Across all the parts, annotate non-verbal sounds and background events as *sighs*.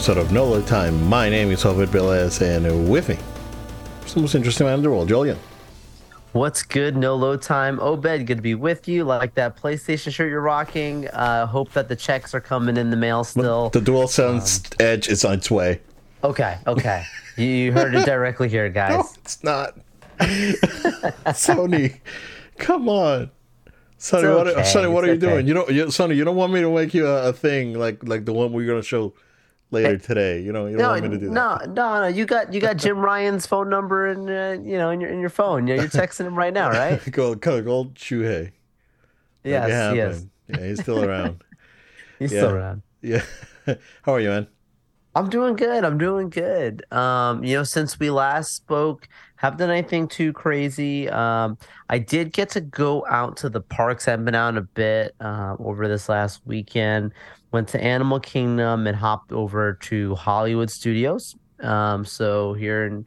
episode of No Load Time. My name is Obed Velez and with me, it's the most interesting man in the world, Julian. What's good? No load time. Obed, good to be with you. Like that PlayStation shirt you're rocking. Uh, hope that the checks are coming in the mail still. The DualSense Edge is on its way. Okay, okay. you, you heard it directly here, *laughs* guys. No, it's not. *laughs* Sony, come on. Sonny, what, okay, Sonny, what it's are you okay. doing? You don't, you, Sonny, you don't want me to make you a, a thing like like the one we're gonna show later today. You know, you don't No, want me to do that. no, no, no. You got you got Jim Ryan's phone number and uh, you know in your in your phone. Know, you're texting him right now, *laughs* right? Gold, gold Shuhei. Yes, happen. yes. Yeah, he's still around. *laughs* He's Yeah. still around. yeah. *laughs* How are you, man? I'm doing good. I'm doing good. Um, you know, since we last spoke, haven't done anything too crazy. Um, I did get to go out to the parks. I've been out a bit uh, over this last weekend. Went to Animal Kingdom and hopped over to Hollywood Studios. Um, so here in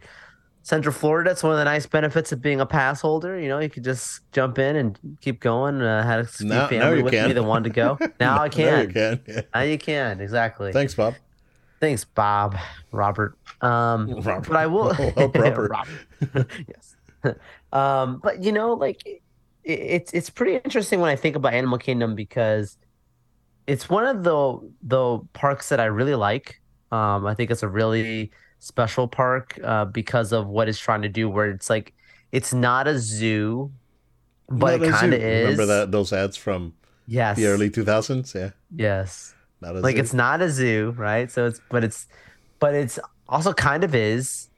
Central Florida, it's one of the nice benefits of being a pass holder. You know, you could just jump in and keep going. Uh, had a few Now- now family with can. me that wanted to go. *laughs* Now I Now can. you can. Yeah. Now you can. Exactly. Thanks, Bob. Thanks, Bob, Robert. Um, *laughs* Robert. but I will. Oh, *laughs* Robert. Robert. yes. um, but you know, like it, it's it's pretty interesting when I think about Animal Kingdom because it's one of the the parks that I really like. Um, I think it's a really special park uh, because of what it's trying to do. Where it's like it's not a zoo, but Not it kind of is. Remember that those ads from Yes. the early 2000s? Yeah. Yes. Not a like zoo. it's not a zoo right so it's but it's but it's also kind of is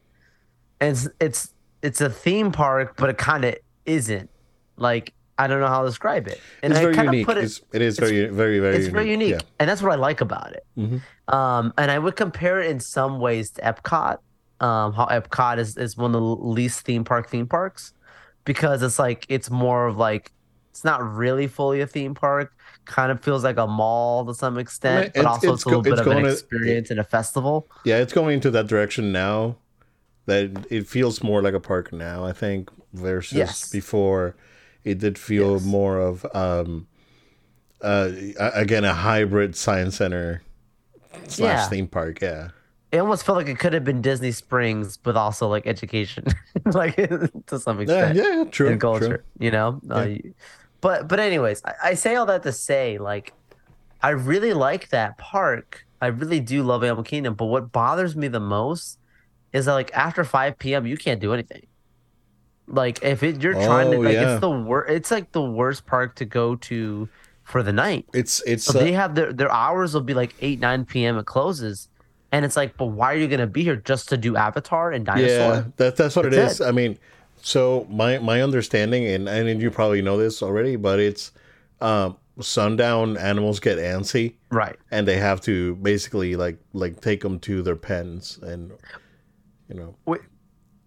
and it's it's it's a theme park but it kind of isn't like i don't know how to describe it and it's i very unique. put it it's, it is very, very, very it's unique. very unique and that's what i like about it Yeah. Mhm. um and i would compare it in some ways to epcot um how epcot is is one of the least theme park theme parks because it's like it's more of like it's not really fully a theme park kind of feels like a mall to some extent but it's- also it's it's, a little go- bit of an to- experience and a festival Yeah, it's going into that direction now. That it feels more like a park now, I think, versus Yes. before. It did feel Yes. more of, um, uh, again, a hybrid science center slash Yeah. theme park. Yeah. it almost felt like it could have been Disney Springs, but also like education, *laughs* like *laughs* to some extent, yeah, true. and culture. True. You know, uh, but but anyways, I, I say all that to say, like, I really like that park. I really do love Animal Kingdom, but what bothers me the most is that like after five p.m. you can't do anything. Like if it, you're trying to Oh, like yeah. it's the worst. It's like the worst park to go to for the night. It's it's So uh, they have their their hours will be like eight nine p.m. It closes, and it's like, but why are you gonna be here just to do Avatar and Dinosaur? Yeah, that, that's what it That's is. I mean, so my my understanding, and and you probably know this already, but it's um, sundown animals get antsy, Right. and they have to basically like like take them to their pens, and you know,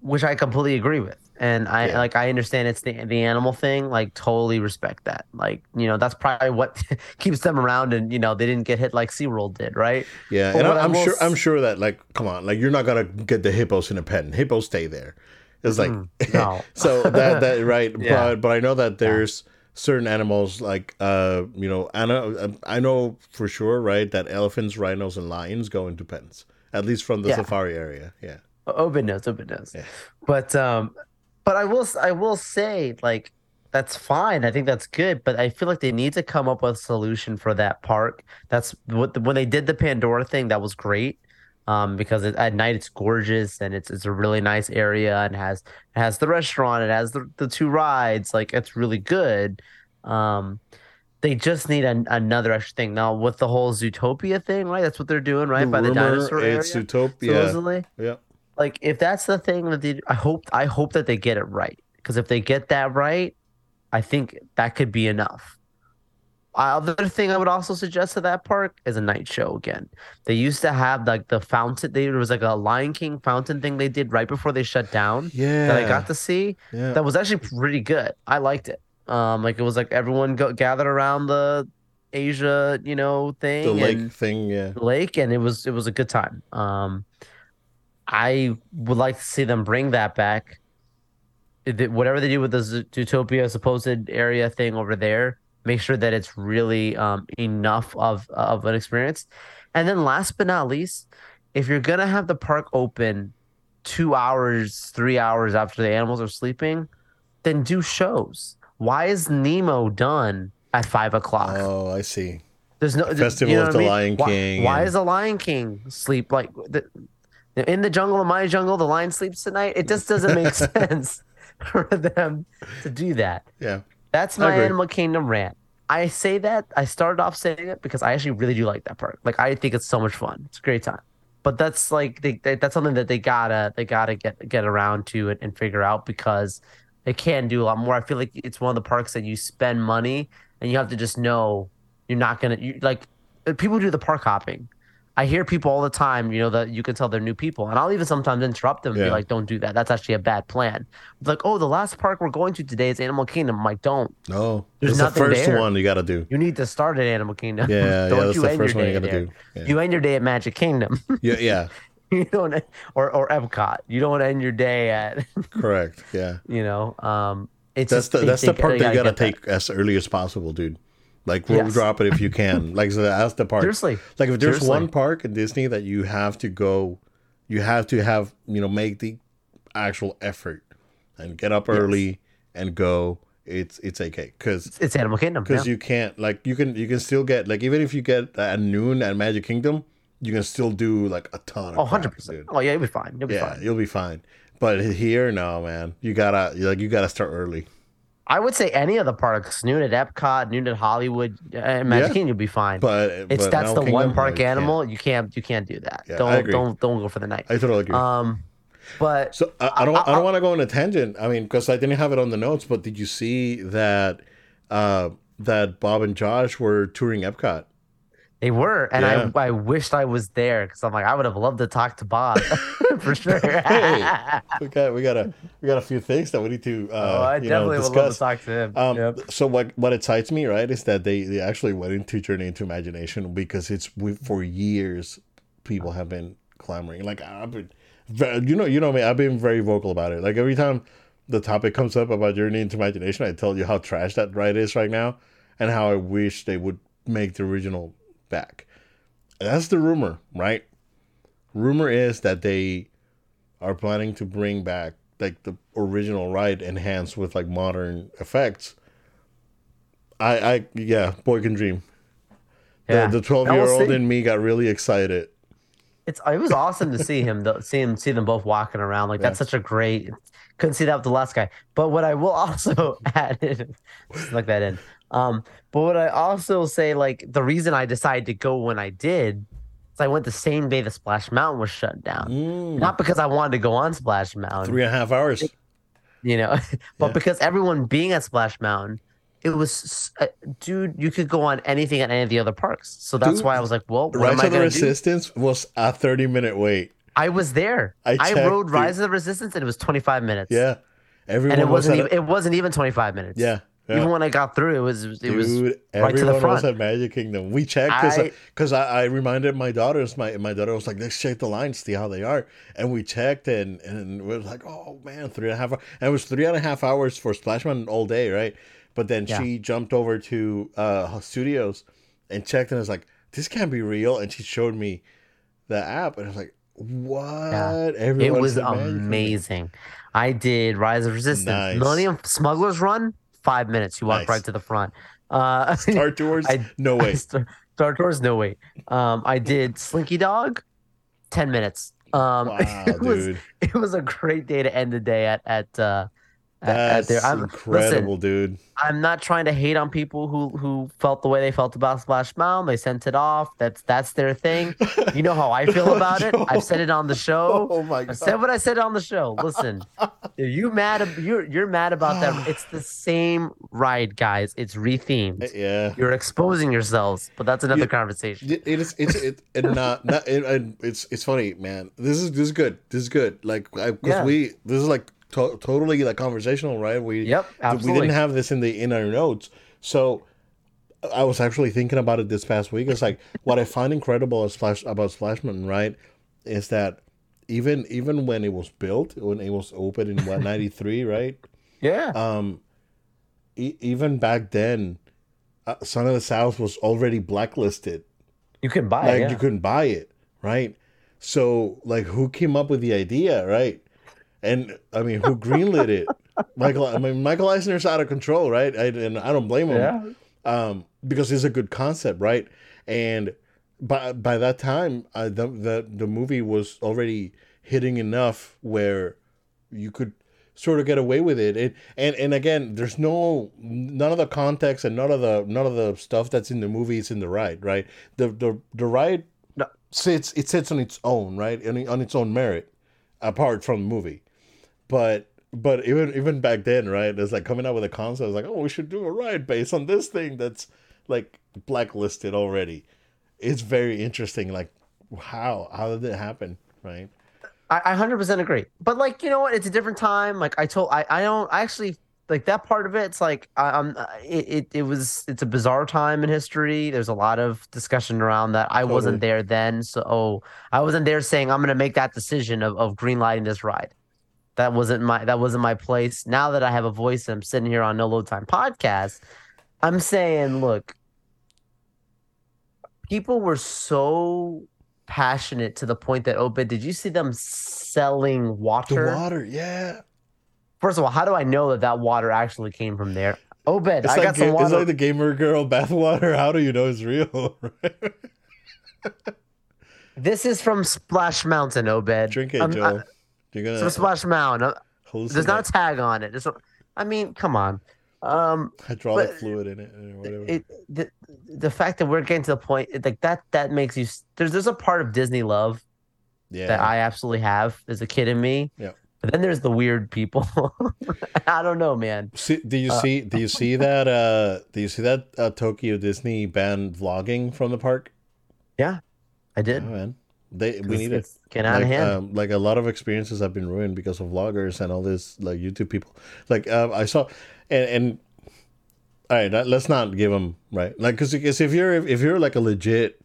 Which I completely agree with, and I Yeah. like I understand it's the the animal thing. Like totally respect that. Like you know that's probably what *laughs* keeps them around, and you know they didn't get hit like SeaWorld did, right? yeah. But And I'm will sure s- I'm sure that like, come on, like you're not gonna get the hippos in a pen. Hippos stay there. It's like Mm, *laughs* no. so that that *laughs* right, Yeah. but but I know that there's certain animals like uh you know I know I know for sure right that elephants, rhinos, and lions go into pens at least from the Yeah. safari area. Yeah. Obed knows, Obed knows. Yeah. But um, but I will I will say like that's fine. I think that's good. But I feel like they need to come up with a solution for that park. That's what when they did the Pandora thing. That was great. Um, because it, at night it's gorgeous and it's it's a really nice area and has it has the restaurant. It has the the two rides. Like it's really good. Um. They just need an, another extra thing now with the whole Zootopia thing, right? That's what they're doing, right? By the rumor dinosaur area, it's Zootopia. supposedly Yeah. Like if that's the thing that they I hope I hope that they get it right because if they get that right, I think that could be enough. Other thing I would also suggest to that park is a night show again. They used to have like the fountain. There was like a Lion King fountain thing they did right before they shut down Yeah. that I got to see. yeah. That was actually pretty good. I liked it. Um, like it was like everyone go, gathered around the Asia, you know, thing. the lake thing, yeah. lake and it was it was a good time um i would like to see them bring that back whatever they do with the Zootopia supposed area thing over there make sure that it's really um, enough of of an experience. And then last but not least, if you're gonna have the park open two hours, three hours after the animals are sleeping, then do shows. Why is Nemo done at five o'clock? Oh, I see. There's no Festival you know of the I mean? Lion Why- King Why, and- is the Lion King sleep like the, in the jungle in my jungle? The lion sleeps tonight. It just doesn't make *laughs* sense for them to do that. Yeah. That's my. Animal Kingdom rant. I say that I started off saying it because I actually really do like that park. Like I think it's so much fun. It's a great time. But that's like they, they, that's something that they gotta they gotta get get around to and, and figure out because they can do a lot more. I feel like it's one of the parks that you spend money and you have to just know you're not gonna you, like uh, people do the park hopping. I hear people all the time, you know, that you can tell they're new people, and I'll even sometimes interrupt them and Yeah. be like, "Don't do that. That's actually a bad plan." Like, "Oh, the last park we're going to today is Animal Kingdom." I'm like, "Don't. No. There's That's the first there. one you gotta do. You need to start at Animal Kingdom. Yeah, *laughs* yeah, don't that's you the end first your one you gotta do. Yeah. You end your day at Magic Kingdom. *laughs* Yeah, yeah, *laughs* you don't, or or Epcot. You don't want to end your day at, correct. Yeah. you know, um, it's That's just- the that's the part that you gotta get that. take as early as possible, dude. Like road Yes. drop it if you can. *laughs* Like so that's the part. Seriously, Like if there's Seriously. one park in Disney that you have to go, you have to have you know make the actual effort and get up early and go. It's it's okay because it's Animal Kingdom. because yeah. you can't like you can you can still get like even if you get at noon at Magic Kingdom, you can still do like a ton of Oh, 100%. Oh, yeah, you'll be fine. You'll be Yeah, fine. you'll be fine. But here, no, man, you gotta like you gotta start early. I would say any of the parks, noon at Epcot, noon at Hollywood, uh, Magic Yeah. Kingdom, you'll be fine. But it's but that's the Animal one park animal you can't you can't do that. Yeah, don't don't don't go for the night. I totally agree. Um, but So I, I don't I, I- don't want to go on a tangent. I mean, because I didn't have it on the notes, but did you see that uh, that Bob and Josh were touring Epcot? They were, and Yeah. I I wished I was there because I'm like I would have loved to talk to Bob *laughs* for sure. *laughs* Hey. We got we got a we got a few things that we need to uh, oh, I you know, definitely would love to discuss. talk to him. Um, Yep. So what what excites me, right, is that they they actually went into Journey into Imagination because it's we, for years people have been clamoring. Like I've been, you know, you know me, I've been very vocal about it. Like every time the topic comes up about Journey into Imagination, I tell you how trash that ride is right now, and how I wish they would make the original back. That's the rumor, right? Rumor is that they are planning to bring back like the original ride enhanced with like modern effects. I I yeah, boy can dream. Yeah. The the twelve year old in me got really excited. It's it was awesome to see him though, see him see them both walking around like that's such a great. Couldn't see that with the last guy, but what I will *laughs* also add in, like that in. Um, but what I also say like the reason I decided to go when I did, is I went the same day the Splash Mountain was shut down. Mm, Not because I wanted to go on Splash Mountain, three and a half hours. you know, *laughs* but Yeah. because everyone being at Splash Mountain, it was, uh, dude, you could go on anything at any of the other parks. So that's Dude, why I was like, well, what Rise am I of the going to do? Resistance was a thirty minute wait. I was there. I I, rode. Rise of the Resistance and it was 25 minutes. Yeah, everyone And it was wasn't even, it wasn't even 25 minutes. yeah. Yeah. Even when I got through, it was it was Dude, right to the everyone was at Magic Kingdom. We checked I- because I, I, reminded my daughters. My my daughter was like, "Let's check the lines, see how they are." And we checked, and and we was like, "Oh man, three and a half." hours. And it was three and a half hours for Splash Mountain all day, right? But then Yeah. she jumped over to uh studios and checked, and I was like, "This can't be real." And she showed me the app, and I was like, "What?" It was amazing. I did Rise of Resistance. Nice. Millennium Smugglers Run, five minutes. You walk Nice. right to the front. Uh, *laughs* Star Tours, I- no way. *laughs* Star, Star Tours, no way. Um, I *laughs* did Slinky Dog, ten minutes. Um, Wow, it was dude, it was a great day to end the day at at uh, Uh, uh, that's there. I'm, incredible, Listen, dude. I'm not trying to hate on people who who felt the way they felt about Splash Mountain. They sent it off. That's that's their thing. You know how I *laughs* feel about it. I've said it on the show. Oh my god! I said what I said on the show. Listen, *laughs* you mad? You're you're mad about that. *sighs* It's the same ride, guys. It's rethemed. Uh, yeah. You're exposing yourselves, but that's another Yeah. conversation. It it is it's it and *laughs* not not it, it's it's funny man this is this is good this is good like because Yeah. we this is like to- totally like conversational right we Yep, absolutely. we didn't have this in the in our notes so I was actually thinking about it this past week it's like what I find incredible as Splash about Splash Mountain right is that even even when it was built when it was opened in what *laughs* 93 right yeah, um e- even back then uh, Song of the South was already blacklisted. You can buy like it. Yeah. you couldn't buy it, right? So like, who came up with the idea, right? And I mean, who greenlit it? *laughs* Michael, I mean, Michael Eisner's out of control, right? I, and I don't blame him, yeah. um, because it's a good concept, right? And by by that time, uh, the the the movie was already hitting enough where you could sort of get away with it. it and and again, there's no none of the context and none of the none of the stuff that's in the movie is in the ride, right? The the the ride sits it sits on its own, right? On, on its own merit, apart from the movie. But but even even back then, right? It's like coming out with a concept. It's like, oh, we should do a ride based on this thing that's like blacklisted already. It's very interesting. Like, how how did it happen, right? I, I 100% agree. But like, you know what? It's a different time. Like I told, I, I don't I actually like that part of it. It's like, I, I'm, uh, it, it, it was, it's a bizarre time in history. There's a lot of discussion around that. I wasn't there then. So oh, I wasn't there saying I'm going to make that decision of, of green lighting this ride. That wasn't my, that wasn't my place. Now that I have a voice and I'm sitting here on No Load Time podcast, I'm saying, look, people were so passionate to the point that Obed, did you see them selling The water? water, yeah. First of all, how do I know that that water actually came from there? Obed, It's I like got some ga- it's water. like the gamer girl bathwater. How do you know it's real? *laughs* This is from Splash Mountain, Obed. Drink it, Um, Joe. I- You're gonna From Splash Mountain. Uh, There's not a tag on it. I mean, come on. Um, hydraulic fluid in it or whatever. it the the fact that we're getting to the point it- like that that makes you there's there's a part of Disney love yeah. that I absolutely have as a kid in me. Yeah. But then there's the weird people. *laughs* I don't know, man. See, do you Uh, see? Do you see that? Uh, do you see that uh, Tokyo Disney banned vlogging from the park? Yeah, I did. Oh, man, they we need it. out Like, of hand. um, like a lot of experiences have been ruined because of vloggers and all this like YouTube people. Like uh, I saw, and and all right, let's not give them right. Like because if you're if you're like a legit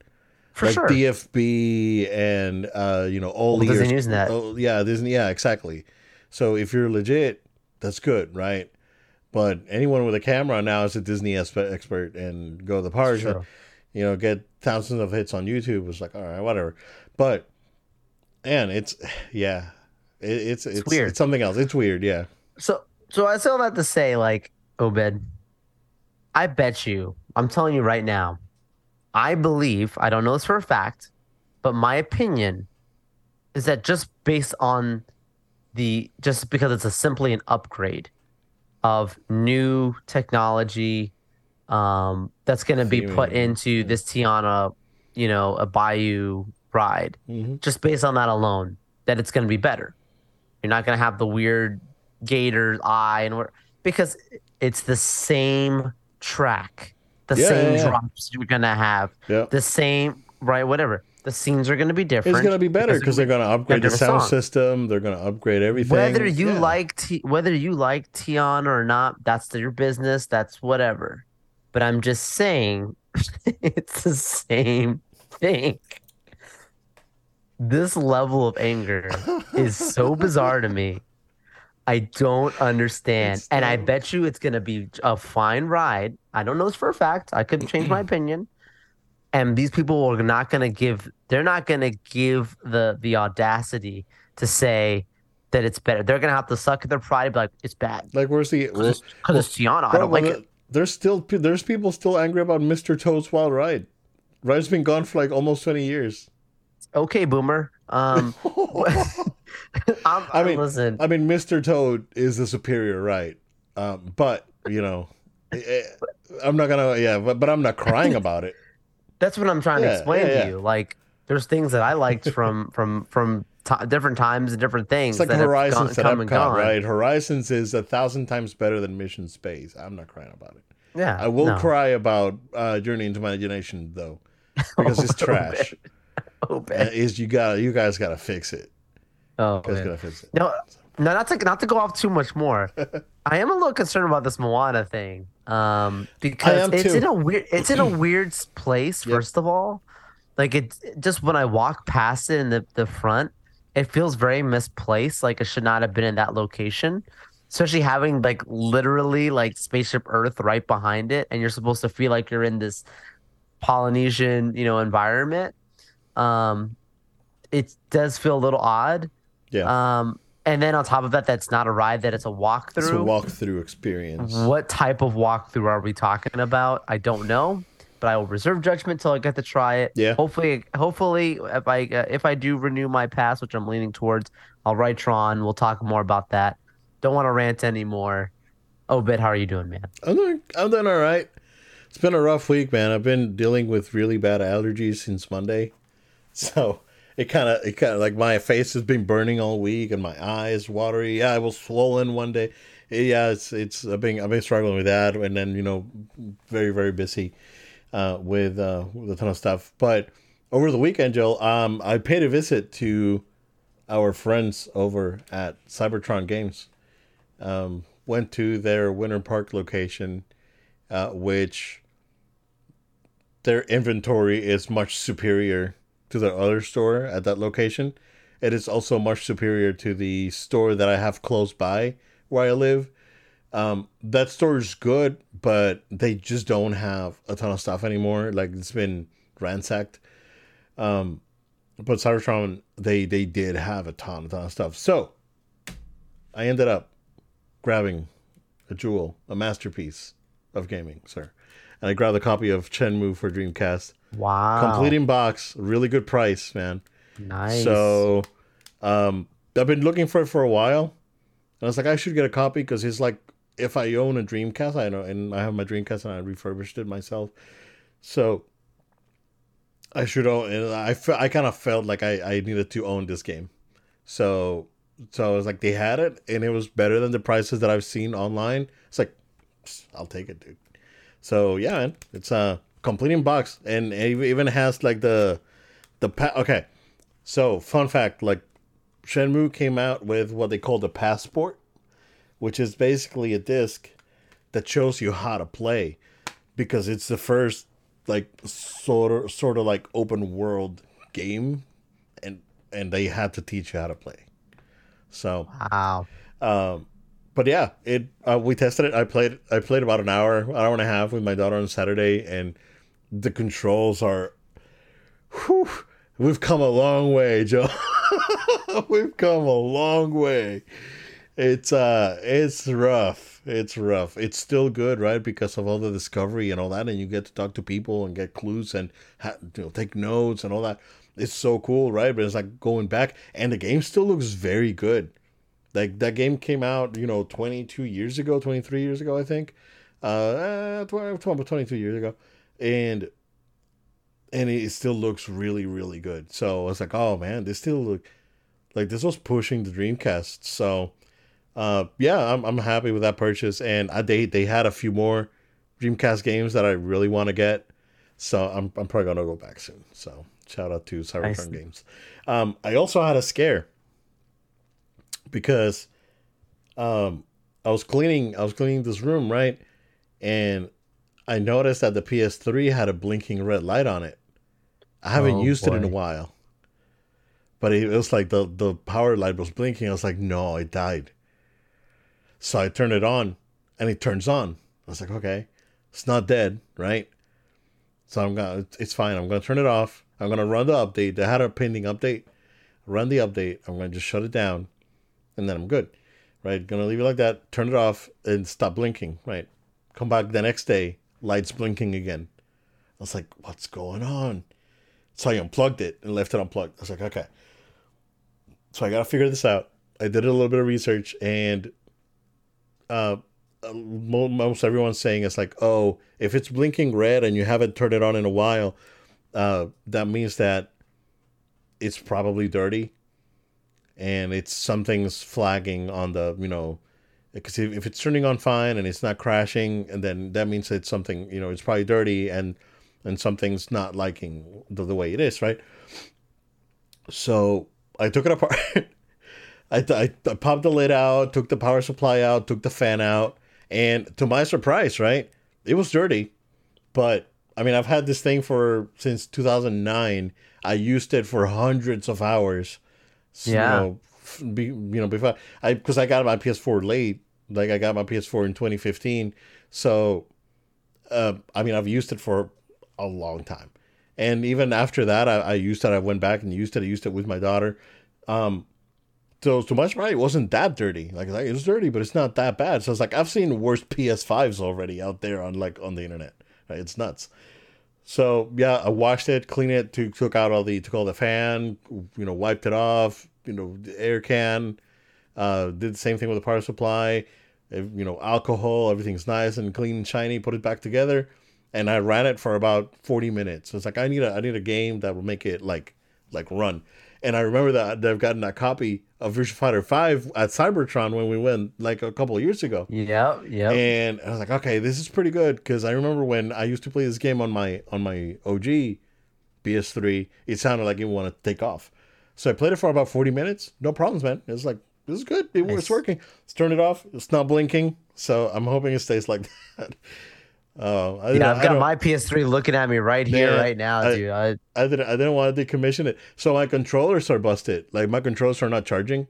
For like sure. DFB and uh, you know all Well, Disney ears- Usenet. Oh, yeah, Disney. Yeah, exactly. So if you're legit, that's good, right? But anyone with a camera now is a Disney expert and go to the park. Sure. You know, get thousands of hits on YouTube. It's like all right, whatever. But man, it's yeah, it, it's it's weird. It's something else. It's weird. Yeah. So so I all that to say, like, Obed, I bet you, I'm telling you right now, I believe, I don't know this for a fact, but my opinion is that just based on the just because it's a simply an upgrade of new technology um that's gonna be put into this Tiana, you know, a Bayou ride Mm-hmm. just based on that alone, that it's going to be better. You're not going to have the weird gator eye and because it's the same track, the Yeah, same yeah, yeah. drops you're going to have, the same right, whatever. The scenes are going to be different. It's gonna be better because they're gonna upgrade the sound song. system. They're gonna upgrade everything. whether you like T- whether you like Tiana or not, that's your business. That's whatever. But I'm just saying, *laughs* it's the same thing. This level of anger is so bizarre to me. I don't understand. It's and I bet you it's going to be a fine ride. I don't know this for a fact. I could change my opinion. And these people are not going to give they're not going to give the the audacity to say that it's better. They're going to have to suck at their pride and be like it's bad like where's the well, cuz it's Tiana. I don't like it. There's still pe- there's people still angry about Mr. Toad's Wild Ride. Ride's been gone for like almost twenty years. Okay, boomer. Um *laughs* *laughs* I'm, I mean, listen. I mean, Mr. Toad is the superior right? um, but you know, eh, I'm not gonna yeah, but, but I'm not crying about it. *laughs* That's what I'm trying to explain yeah, to you. Like, there's things that I liked from from from ti different times and different things It's like that have gone, at come and Epcot, right? Horizons is a thousand times better than Mission Space. I'm not crying about it. Yeah, I will no. cry about uh, Journey into Imagination though, because it's trash. *laughs* Oh, And man. is you got you guys gotta fix it. Oh, You guys got to fix it. No, no, not to not to go off too much more. *laughs* I am a little concerned about this Moana thing, um, because it's too. in a weird it's in a *clears throat* weird place. Yep. First of all, like it just when I walk past it in the the front, it feels very misplaced. Like it should not have been in that location. especially having like literally like spaceship Earth right behind it, and you're supposed to feel like you're in this Polynesian, you know, environment. Um, it does feel a little odd. Yeah. Um, and then on top of that, that's not a ride; that it's a walkthrough. It's a walkthrough experience. What type of walkthrough are we talking about? I don't know, but I will reserve judgment till I get to try it. Yeah. Hopefully, hopefully, if I uh, if I do renew my pass, which I'm leaning towards, I'll write Tron. We'll talk more about that. Don't want to rant anymore. Oh, bit, how are you doing, man? I'm doing, I'm doing all right. It's been a rough week, man. I've been dealing with really bad allergies since Monday, *laughs* so it kind of, it kind of like my face has been burning all week and my eyes watery. Yeah, I was swollen one day. Yeah, it's, it's. I've been, I've been struggling with that, and then you know, very, very busy uh, with uh, with a ton of stuff. But over the weekend, Joel, um, I paid a visit to our friends over at Cybertron Games. Um, went to their Winter Park location, uh, which their inventory is much superior to their other store at that location. It is also much superior to the store that I have close by where I live. Um, that store is good, but they just don't have a ton of stuff anymore. Like it's been ransacked. Um, but Cybertron, they they did have a ton, a ton of stuff. So I ended up grabbing a jewel, a masterpiece of gaming, sir. And I grabbed a copy of Shenmue for Dreamcast. Wow, Completing box, really good price, man. nice. So um, I've been looking for it for a while. And I was like, I should get a copy because it's like if I own a Dreamcast, I know, and I have my Dreamcast and I refurbished it myself. So I should own, and I, fe- I kind of felt like I, I needed to own this game. So so I was like, they had it, and it was better than the prices that I've seen online. It's like, I'll take it, dude. So yeah, man, it's a completing box, and it even has like the the pa- okay. So fun fact, like Shenmue came out with what they call the passport, which is basically a disc that shows you how to play, because it's the first like sort of sort of like open world game, and and they had to teach you how to play. So wow, um, but yeah, it uh, we tested it. I played I played about an hour, hour and a half with my daughter on Saturday, and the controls are. Whew, we've come a long way, Joe. *laughs* we've come a long way. It's uh, it's rough. It's rough. It's still good, right? Because of all the discovery and all that, and you get to talk to people and get clues and ha- you know take notes and all that. It's so cool, right? But it's like going back, and the game still looks very good. Like that game came out, you know, 22 years ago, 23 years ago, I think. Uh, 20, 22 years ago. And and it still looks really, really good. So I was like, oh man, this still look like this was pushing the Dreamcast. So uh yeah, I'm I'm happy with that purchase. And I they they had a few more Dreamcast games that I really want to get. So I'm I'm probably gonna go back soon. So shout out to Cybertron Games. Um I also had a scare because um I was cleaning I was cleaning this room, right? And I noticed that the PS3 had a blinking red light on it. I haven't Oh, used it in a while. But it was like the the power light was blinking. I was like, "No, it died." So I turned it on and it turns on. I was like, "Okay. It's not dead, right?" So I'm gonna it's fine. I'm gonna turn it off. I'm gonna run the update. They had a pending update. Run the update. I'm gonna just shut it down and then I'm good. Right? Gonna leave it like that, turn it off, and stop blinking. Right? Come back the next day, lights blinking again. I was like, what's going on? So I unplugged it and left it unplugged. I was like, okay. So I gotta figure this out. I did a little bit of research and uh most everyone's saying it's like, oh, if it's blinking red and you haven't turned it on in a while, uh, that means that it's probably dirty and it's something's flagging on the you know because if, if it's turning on fine and it's not crashing and then that means it's something you know it's probably dirty and and something's not liking the, the way it is right? So i took it apart. *laughs* I, I, I popped the lid out took the power supply out took the fan out and to my surprise right it was dirty. But i mean i've had this thing for since 2009 i used it for hundreds of hours Yeah. you know, be, you know before I because I got my PS4 late Like I got my PS4 in 2015, so uh, I mean I've used it for a long time, and even after that, I, I used it. I went back and used it. I used it with my daughter. Um, so to my surprise, it wasn't that dirty. Like, like it was dirty, but it's not that bad. So it's like I've seen worse PS5s already out there on like on the internet. Right? It's nuts. So yeah, I washed it, cleaned it, took took out all the took all the fan, you know, wiped it off, you know, the air can. Uh, did the same thing with the power supply. You know, alcohol, everything's nice and clean and shiny. Put it back together, and I ran it for about forty minutes. So it's like I need a I need a game that will make it like like run. And I remember that I've gotten that copy of Virtua Fighter Five at Cybertron when we went like a couple of years ago. Yeah, yeah. And I was like, okay, this is pretty good because I remember when I used to play this game on my on my OG PS3, it sounded like it wanted to take off. So I played it for about forty minutes, no problems, man. It was like this is good. It, nice. It's working. Let's turn it off. It's not blinking, so I'm hoping it stays like *laughs* that. Oh, uh, yeah, I've got my PS3 looking at me right here, right now, I, dude. I, I didn't, I didn't want to decommission it, so my controllers are busted. Like my controllers are not charging.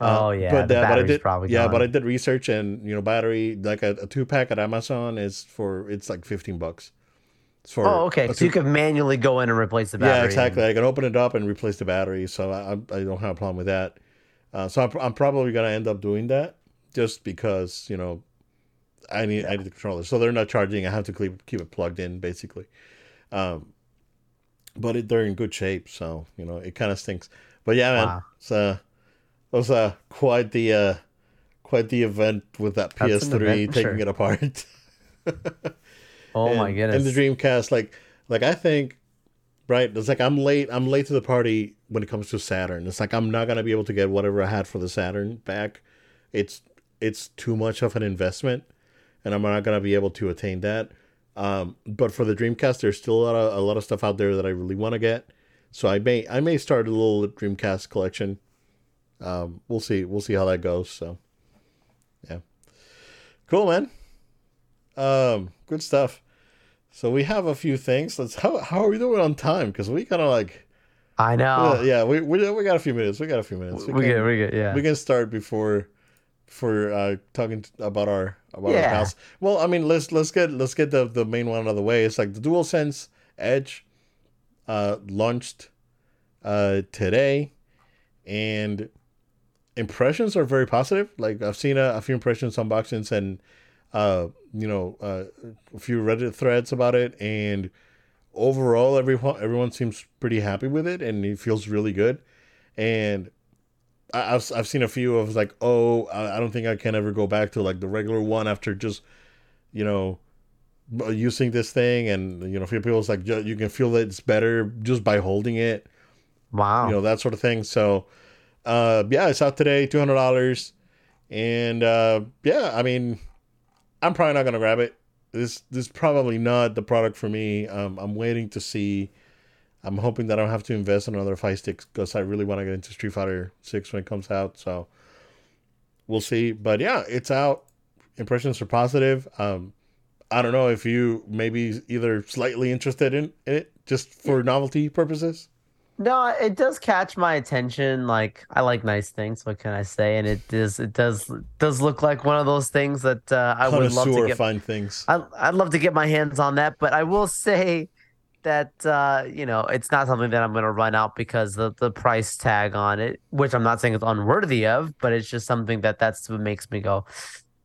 Uh, oh yeah, but, uh, but I did, yeah, gone. but I did research, and you know, battery like a, a two pack at Amazon is for it's like fifteen bucks. For oh, okay. So you could manually go in and replace the battery. Yeah, exactly. And... I can open it up and replace the battery, so I I don't have a problem with that. Uh, so I'm, I'm probably gonna end up doing that just because you know I need yeah. I need the controller. So they're not charging. I have to keep keep it plugged in basically. Um, but it, they're in good shape, so you know it kind of stinks. But yeah, man, wow. it's uh, it was uh, quite the uh, quite the event with that That's PS3 taking sure. it apart. *laughs* oh and, my goodness! And the Dreamcast, like like I think, right? It's like I'm late. I'm late to the party when it comes to Saturn. It's like I'm not gonna be able to get whatever I had for the Saturn back. It's it's too much of an investment and I'm not gonna be able to attain that. Um, but for the Dreamcast, there's still a lot of a lot of stuff out there that I really want to get. So I may I may start a little Dreamcast collection. Um, we'll see we'll see how that goes. So yeah, cool man. Um, good stuff. So we have a few things. Let's how how are we doing on time? Because we kind of like. I know. Yeah, we, we we got a few minutes. We got a few minutes. We, we can, get we get yeah. We can start before for uh, talking about our about yeah. our house. Well, I mean, let's let's get let's get the the main one out of the way. It's like the DualSense Edge uh, launched uh, today, and impressions are very positive. Like I've seen a, a few impressions, unboxings, and uh, you know uh, a few Reddit threads about it, and overall, everyone everyone seems pretty happy with it, and it feels really good. And I've I've seen a few of like, oh, I don't think I can ever go back to like the regular one after just, you know, using this thing, and you know, a few people's like you can feel that it's better just by holding it. Wow, you know that sort of thing. So, uh, yeah, it's out today, two hundred dollars, and uh, yeah, I mean, I'm probably not gonna grab it. This this is probably not the product for me. Um, I'm waiting to see I'm hoping that I don't have to invest in another fight sticks because I really want to get into Street Fighter Six when it comes out. So we'll see. But yeah, it's out. Impressions are positive. Um, I don't know if you maybe either slightly interested in, it just for novelty purposes. No, it does catch my attention. Like I like nice things. What can I say? And it does. It does. Does look like one of those things that uh, I would love to get. Fine things. I, I'd love to get my hands on that, but I will say that uh, you know it's not something that I'm going to run out because the the price tag on it, which I'm not saying it's unworthy of, but it's just something that that's what makes me go,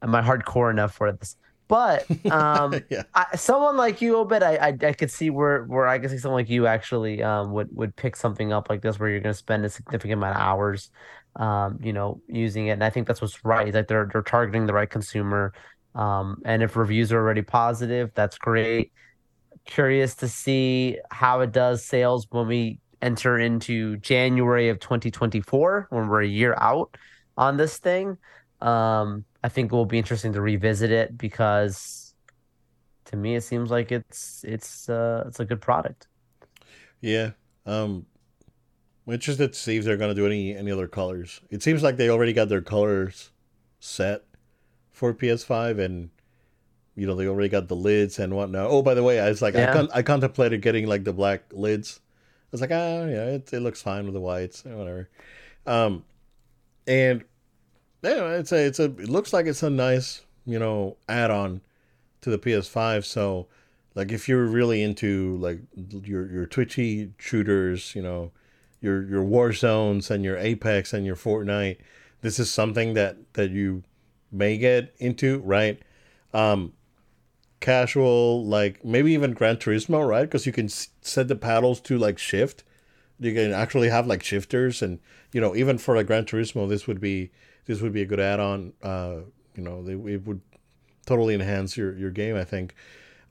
am I hardcore enough for this? But *laughs* um, yeah. I, someone like you, Obed, I, I I could see where where I could see someone like you actually um would would pick something up like this where you're going to spend a significant amount of hours, um, you know, using it, and I think that's what's right. That they're they're targeting the right consumer. Um, and if reviews are already positive, that's great curious to see how it does sales when we enter into January of 2024 when we're a year out on this thing. Um, I think it will be interesting to revisit it because to me it seems like it's it's uh, it's a good product. Yeah. Um I'm interested to see if they're gonna do any any other colors. It seems like they already got their colors set for PS5 and you know they already got the lids and whatnot. Oh, by the way, I was like, yeah. I, con- I contemplated getting like the black lids. I was like, ah, yeah, it, it looks fine with the whites whatever. Um, and yeah, it's a it's a it looks like it's a nice you know add on to the PS5. So like if you're really into like your your twitchy shooters, you know, your your war zones and your Apex and your Fortnite, this is something that that you may get into, right? Um, casual, like maybe even Gran Turismo, right? Because you can set the paddles to like shift. You can actually have like shifters, and you know even for like Gran Turismo, this would be this would be a good add-on. Uh, you know, they, it would totally enhance your your game, I think.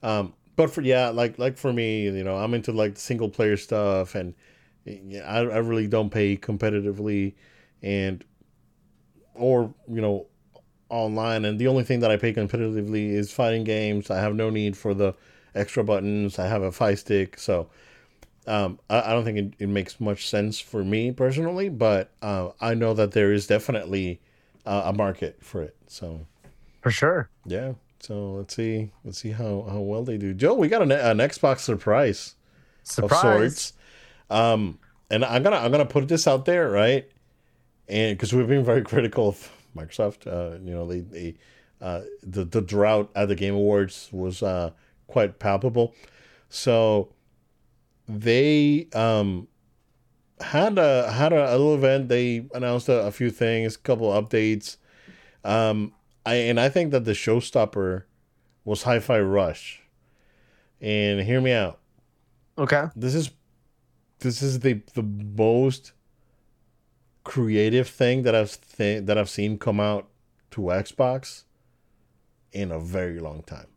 Um, but for yeah, like like for me, you know, I'm into like single player stuff, and I I really don't pay competitively, and or you know online and the only thing that I pay competitively is fighting games. I have no need for the extra buttons. I have a fight stick, so um, I, I, don't think it, it, makes much sense for me personally. But uh, I know that there is definitely uh, a market for it. So for sure, yeah. So let's see, let's see how how well they do. Joe, we got an, an Xbox surprise, surprise. of sorts. Um, and I'm gonna I'm gonna put this out there, right? And because we've been very *laughs* critical of Microsoft. Uh, you know, they, they uh, the the drought at the Game Awards was uh, quite palpable. So they um, had a had a, a, little event. They announced a, a few things, a couple updates. Um, I and I think that the showstopper was Hi-Fi Rush. And hear me out. Okay. This is this is the the most creative thing that I've th- that I've seen come out to Xbox in a very long time.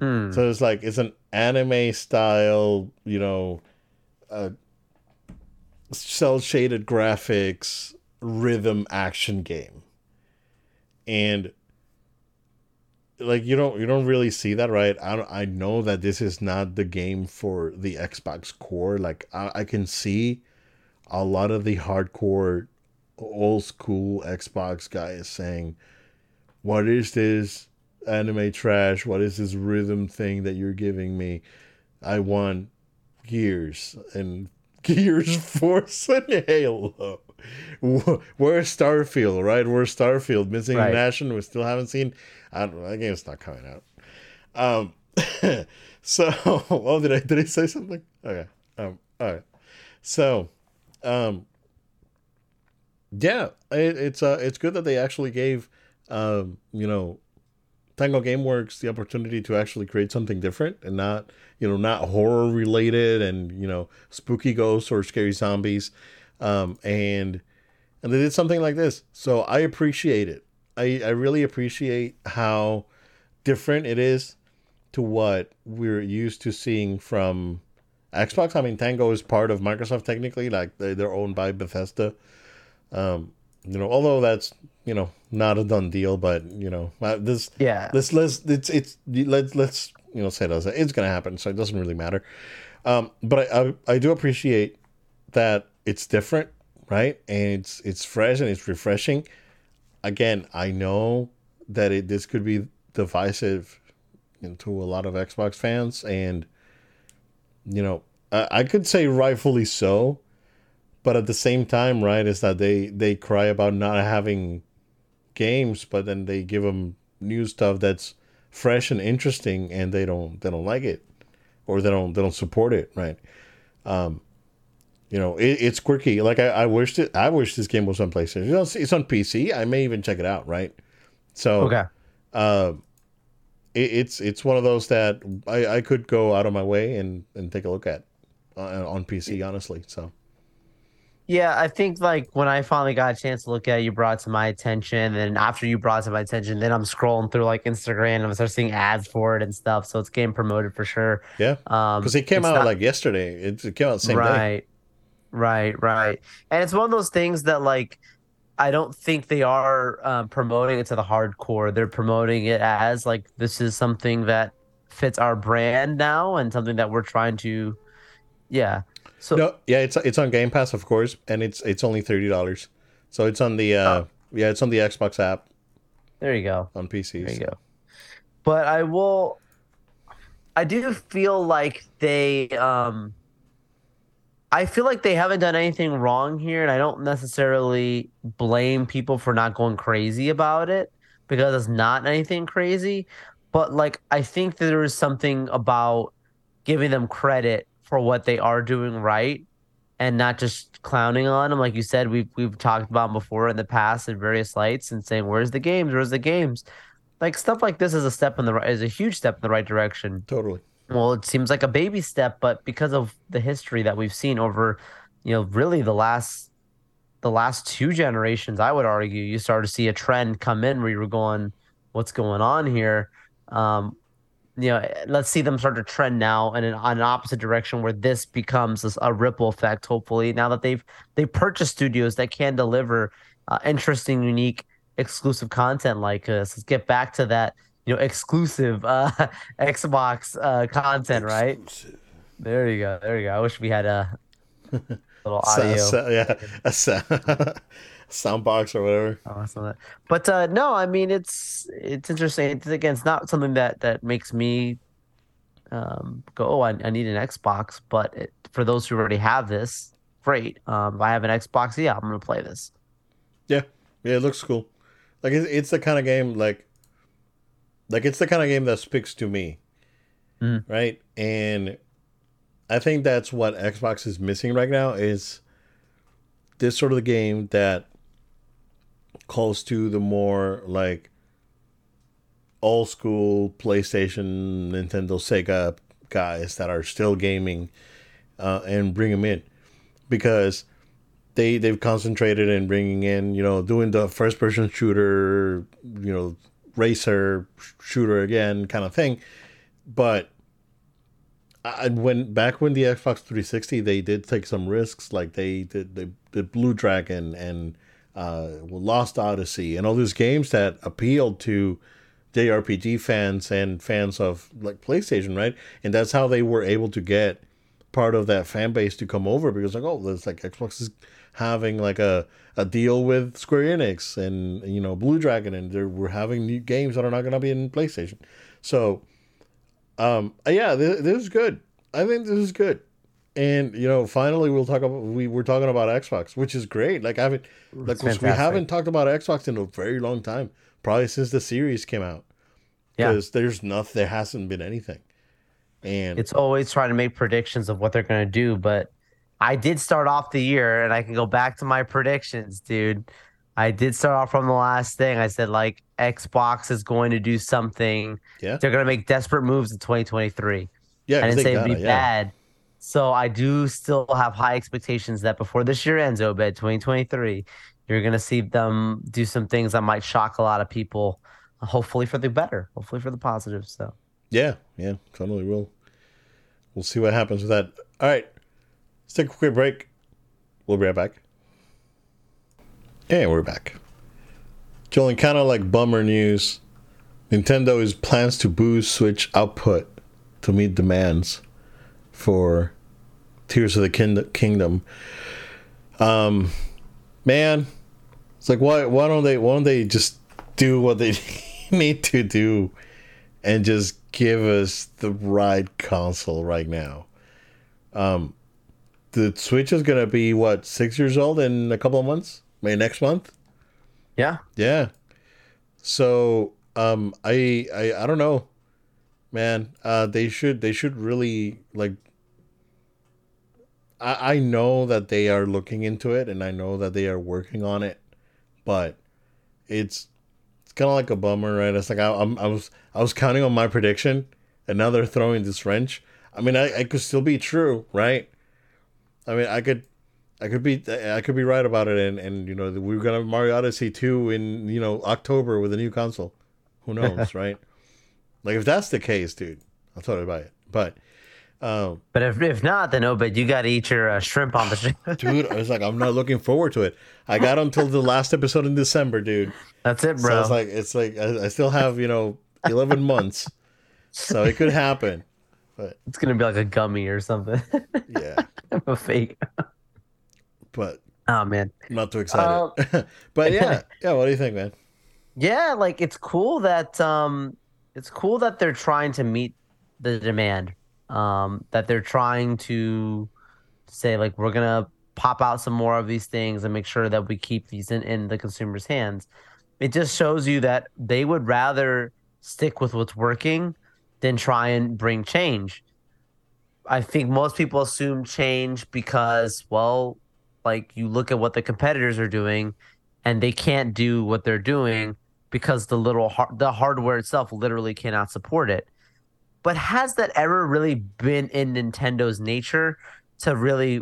Hmm. So it's like it's an anime style, you know, uh, cell shaded graphics, rhythm action game, and like you don't you don't really see that right i i know that this is not the game for the xbox core like i, I can see a lot of the hardcore old school Xbox guy is saying, What is this anime trash? What is this rhythm thing that you're giving me? I want Gears and *laughs* Gears Forza and Halo. Where's Starfield, right? Where's Starfield? Missing right. in action. We still haven't seen. I don't know. That game's not coming out. Um, *laughs* so, *laughs* oh, did I did I say something? Okay. Um, all right. So, um, yeah, it, it's uh, it's good that they actually gave, um, you know, Tango GameWorks the opportunity to actually create something different and not, you know, not horror related and you know, spooky ghosts or scary zombies, um, and and they did something like this. So I appreciate it. I I really appreciate how different it is to what we're used to seeing from Xbox. I mean, Tango is part of Microsoft technically, like they, they're owned by Bethesda. Um, you know, although that's you know not a done deal, but you know uh, this yeah let's let's it's it's let's let's you know say it as it's gonna happen, so it doesn't really matter. Um, but I, I I do appreciate that it's different, right? And it's it's fresh and it's refreshing. Again, I know that it this could be divisive you know, to a lot of Xbox fans, and you know I, I could say rightfully so but at the same time, right, is that they they cry about not having games, but then they give them new stuff that's fresh and interesting, and they don't they don't like it, or they don't they don't support it, right? Um, you know, it, it's quirky. Like I, I wished it. I wish this game was on PlayStation. You know, it's, it's on PC. I may even check it out, right? So okay. Uh, it, it's it's one of those that I, I could go out of my way and, and take a look at uh, on PC, honestly. So yeah, I think like when I finally got a chance to look at it, you brought it to my attention. And after you brought it to my attention, then I'm scrolling through like Instagram and I'm starting seeing ads for it and stuff. So it's getting promoted for sure. Yeah. Um, because it came out not, like yesterday. It, came out same right, day. Right, right. And it's one of those things that like I don't think they are um, promoting it to the hardcore. They're promoting it as like this is something that fits our brand now and something that we're trying to, yeah. So no, yeah, it's it's on Game Pass, of course, and it's it's only thirty dollars. So it's on the uh, oh. yeah, it's on the Xbox app. There you go. On PC. There you go. But I will. I do feel like they um I feel like they haven't done anything wrong here, and I don't necessarily blame people for not going crazy about it because it's not anything crazy. But like, I think that there is something about giving them credit for what they are doing right, and not just clowning on them. Like you said, we've we've talked about before in the past in various lights, and saying, "Where's the games? Where's the games?" Like stuff like this is a step in the right, is a huge step in the right direction. Totally. Well, it seems like a baby step, but because of the history that we've seen over, you know, really the last the last two generations, I would argue, you started to see a trend come in where you were going, what's going on here? Um, you know, let's see them start to trend now in an, an opposite direction where this becomes a, a ripple effect. Hopefully, now that they've they purchased studios that can deliver uh, interesting, unique, exclusive content like this. Let's get back to that you know exclusive uh *laughs* Xbox uh content, right? There you go. There you go. I wish we had a *laughs* little audio. So, so, yeah, a *laughs* sound, sound box or whatever. Oh, but uh no, I mean it's it's interesting. It's, again, it's not something that that makes me um go, oh, I, I need an Xbox. But it, for those who already have this, great. Um, if I have an Xbox, yeah, I'm gonna play this. Yeah, yeah, it looks cool. Like it's, it's the kind of game like like it's the kind of game that speaks to me, mm. right? And I think that's what Xbox is missing right now is this sort of the game that calls to the more like old school PlayStation, Nintendo, Sega guys that are still gaming, uh, and bring them in because they they've concentrated in bringing in you know doing the first person shooter you know racer shooter again kind of thing. But I, when back when the Xbox 360, they did take some risks. Like they did did Blue Dragon and uh, Lost Odyssey and all these games that appealed to JRPG fans and fans of like PlayStation, right? And that's how they were able to get part of that fan base to come over because like oh, there's like Xbox is having like a, a deal with Square Enix and you know Blue Dragon, and they're, we're having new games that are not going to be in PlayStation. So, um, yeah, this, this is good. I think this is good. And you know, finally, we'll talk about we we're talking about Xbox, which is great. Like I haven't, like we haven't talked about Xbox in a very long time, probably since the series came out. Because yeah. there's nothing, there hasn't been anything, and it's always trying to make predictions of what they're going to do, but I did start off the year, and I can go back to my predictions, dude. I did start off from the last thing. I said like Xbox is going to do something. Yeah, they're going to make desperate moves in 2023. Yeah, I didn't say it'd be yeah. bad. So I do still have high expectations that before this year ends, Obed 2023, you're going to see them do some things that might shock a lot of people. Hopefully for the better. Hopefully for the positive. So. Yeah, yeah, totally will. We'll see what happens with that. All right. Let's take a quick break. We'll be right back. And we're back. Jolene, kind of like bummer news. Nintendo is plans to boost Switch output to meet demands for Tears of the Kingdom. Um, man, it's like why why don't they why don't they just do what they *laughs* need to do and just give us the right console right now? Um, the Switch is gonna be what six years old in a couple of months, maybe next month. Yeah. Yeah. So um, I I I don't know, man. Uh, they should they should really like. I I know that they are looking into it, and I know that they are working on it, but it's it's kind of like a bummer, right? It's like I I'm, I was I was counting on my prediction, and now they're throwing this wrench. I mean, I, I could still be true, right? I mean, I could, I could be, I could be right about it, and and you know, we are gonna have Mario Odyssey two in you know October with a new console. Who *laughs* knows, right? Like if that's the case, dude, I'll totally buy it. But, um, but if if not, then no. But you got to eat your uh, shrimp on the *laughs* dude. I was like, I'm not looking forward to it. I got until the last episode in December, dude. That's it, bro. So it's like it's like I, I still have you know 11 months, so it could happen. But it's gonna be like a gummy or something. Yeah. *laughs* a fake. but oh man, I'm not too excited. Um, *laughs* but yeah, yeah. What do you think, man? Yeah, like it's cool that um, it's cool that they're trying to meet the demand. Um, that they're trying to say like we're gonna pop out some more of these things and make sure that we keep these in, in the consumer's hands. It just shows you that they would rather stick with what's working than try and bring change. I think most people assume change because, well, like you look at what the competitors are doing and they can't do what they're doing because the little har- the hardware itself literally cannot support it. But has that ever really been in Nintendo's nature to really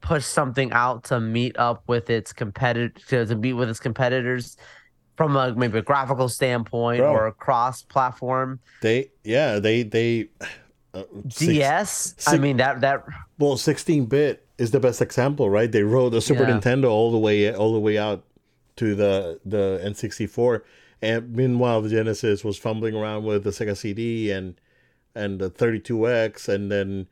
push something out to meet up with its competitor to meet with its competitors from a maybe a graphical standpoint Bro. or a cross platform? They yeah they they. Uh, six- DS, I mean that that Well, 16 bit is the best example, right? They rode the Super Yeah. Nintendo all the way all the way out to the the N64, and meanwhile the Genesis was fumbling around with the Sega CD and and the 32X, and then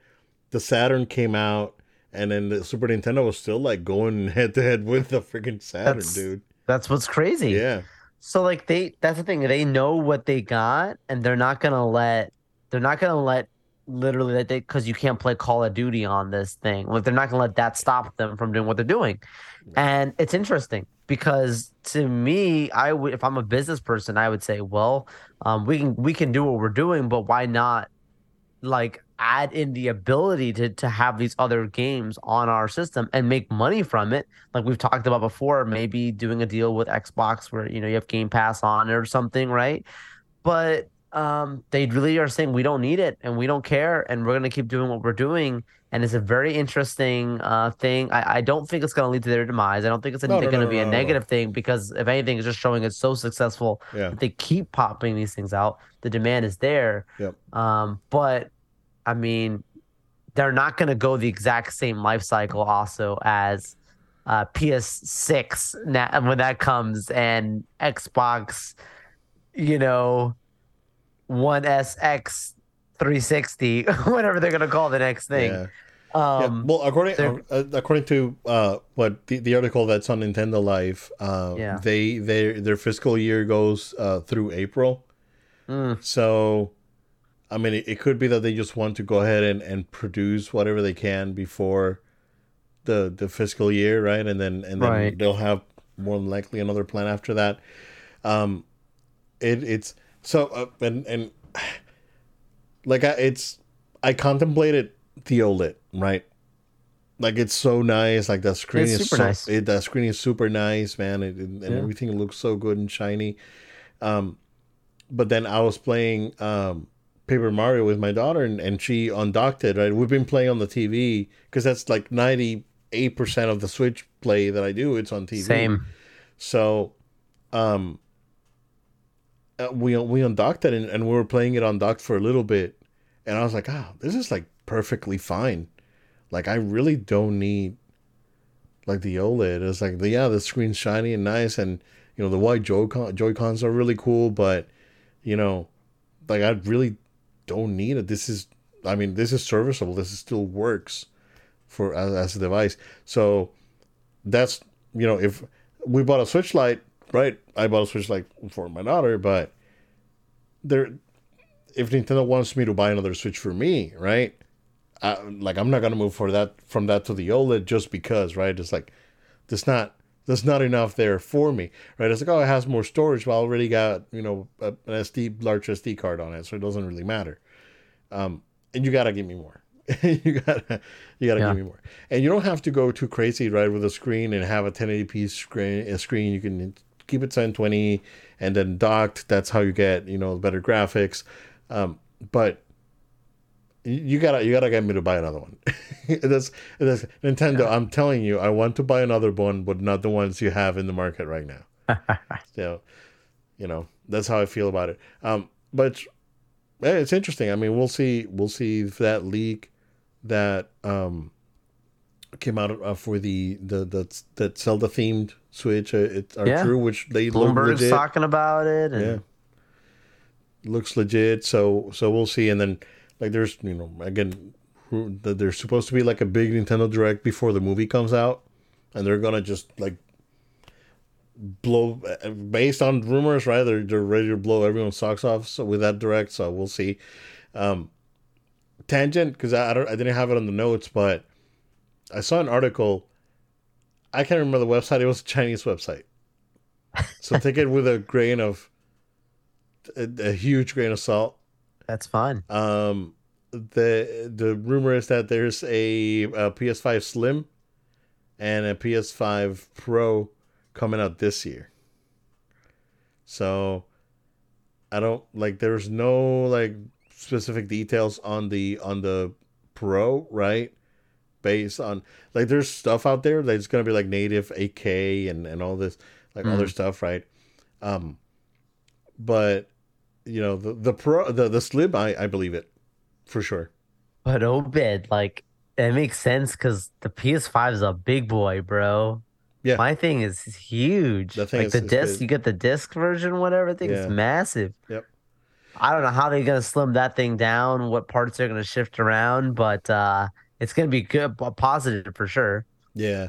the Saturn came out, and then the Super Nintendo was still like going head to head with the freaking Saturn, That's- dude. that's what's crazy. Yeah, So like they that's the thing, they know what they got and they're not gonna let they're not gonna let literally that they because you can't play Call of Duty on this thing. Like they're not gonna let that stop them from doing what they're doing. And it's interesting because to me, I would if I'm a business person, I would say, well, um, we can we can do what we're doing, but why not like add in the ability to to have these other games on our system and make money from it? Like we've talked about before maybe doing a deal with xbox where you know you have game pass on or something right? But um they really are saying we don't need it and we don't care and we're going to keep doing what we're doing. And it's a very interesting uh thing. I, I don't think it's going to lead to their demise. I don't think it's No, no, going to no, be a negative thing because if anything it's just showing it's so successful yeah, that they keep popping these things out. The demand is there. Yep. um but i mean they're not going to go the exact same life cycle also as uh ps6 na- when that comes and xbox you know 1sx 360 *laughs* whatever they're going to call the next thing yeah. um yeah. Well, according uh, according to uh, what the, the article that's on Nintendo Life, uh, Yeah. they their their fiscal year goes uh, through April. mm, So, I mean, it, it could be that they just want to go ahead and, and produce whatever they can before the the fiscal year, right? And then and then Right. they'll have more than likely another plan after that. Um, it it's so uh, and and like I, it's I contemplated the OLED, right? Like it's so nice. Like that screen It's is super so, nice. It, that screen is super nice, man, it, and Yeah. everything looks so good and shiny. Um, but then I was playing um, Paper Mario with my daughter, and, and she undocked it. Right, we've been playing on the TV because that's like ninety eight percent of the Switch play that I do. It's on TV. same So, um, we we undocked it and, and we were playing it undocked for a little bit, and I was like, ah, this is like perfectly fine. Like I really don't need like the OLED. It's like yeah, the screen's shiny and nice, and you know the white Joy Joy Cons are really cool, but you know, like I really don't need it. This is, I mean, this is serviceable. This is still works for as, as a device. So that's you know if we bought a Switch Lite, right? I bought a Switch like for my daughter, but there, if Nintendo wants me to buy another Switch for me, right? I, like I'm not gonna move for that from that to the OLED just because, right? It's like there's not there's not enough there for me, right? It's like oh, it has more storage, but I already got you know a, an SD large SD card on it, so it doesn't really matter. Um, and you gotta give me more. *laughs* you gotta you gotta Yeah. give me more, and you don't have to go too crazy, right, with a screen and have a 1080p screen. A screen you can keep it 720 and then docked. That's how you get you know better graphics. Um, but you gotta you gotta get me to buy another one. *laughs* that's that's Nintendo. I'm telling you, I want to buy another one, but not the ones you have in the market right now. *laughs* so, you know, that's how I feel about it. Um, but yeah, it's interesting. I mean, we'll see. We'll see if that leak that um came out uh, for the the the that Zelda themed Switch uh, it, are Yeah. true, which they look bloomberg's legit. talking about it and Yeah. Looks legit. So so we'll see. And then like there's you know again there's supposed to be like a big Nintendo Direct before the movie comes out, and they're gonna just like blow uh, based on rumors, right? They're they're ready to blow everyone's socks off. So with that Direct, so we'll see. Um, tangent because I, I don't I didn't have it on the notes, but I saw an article. I can't remember the website. It was a Chinese website. So take it with a grain of a, a huge grain of salt. That's fine. Um, the the rumor is that there's a, a PS5 Slim and a PS5 Pro coming out this year. So I don't like there's no like specific details on the on the Pro, right? Based on like there's stuff out there that's gonna be like native 8K and, and all this like Mm. other stuff, right? Um but you know the the pro the, the slim I, I believe it for sure. But Obed, like, it makes sense because the PS5 is a big boy, bro. Yeah. My thing is huge. The thing like is- the disc, big. you get the disc version, whatever. thing Yeah. is massive. Yep. I don't know how they're gonna slim that thing down, what parts they're gonna shift around, but uh it's gonna be good, positive for sure. Yeah.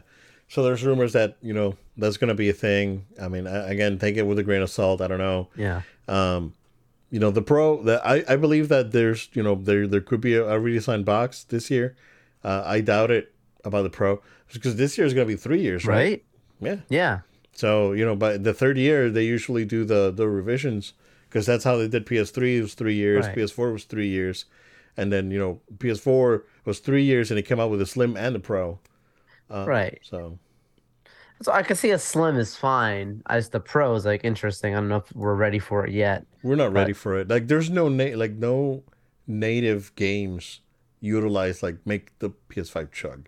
So there's rumors that, you know, that's going to be a thing. I mean, I, again, take it with a grain of salt. I don't know. Yeah. Um, you know, the pro that I, I believe that there's, you know, there there could be a, a redesigned box this year. Uh, I doubt it about the pro because this year is going to be 3 years, right? Right? Yeah. Yeah. So, you know, by the third year they usually do the the revisions because that's how they did PS3 it was 3 years, Right. PS4 was 3 years. And then, you know, PS4 was 3 years and it came out with a slim and the pro. Uh, Right. So, So I can see a slim is fine. As the pro is like interesting. I don't know if we're ready for it yet. We're not But- ready for it. Like there's no na- like no native games utilize like make the PS5 chug.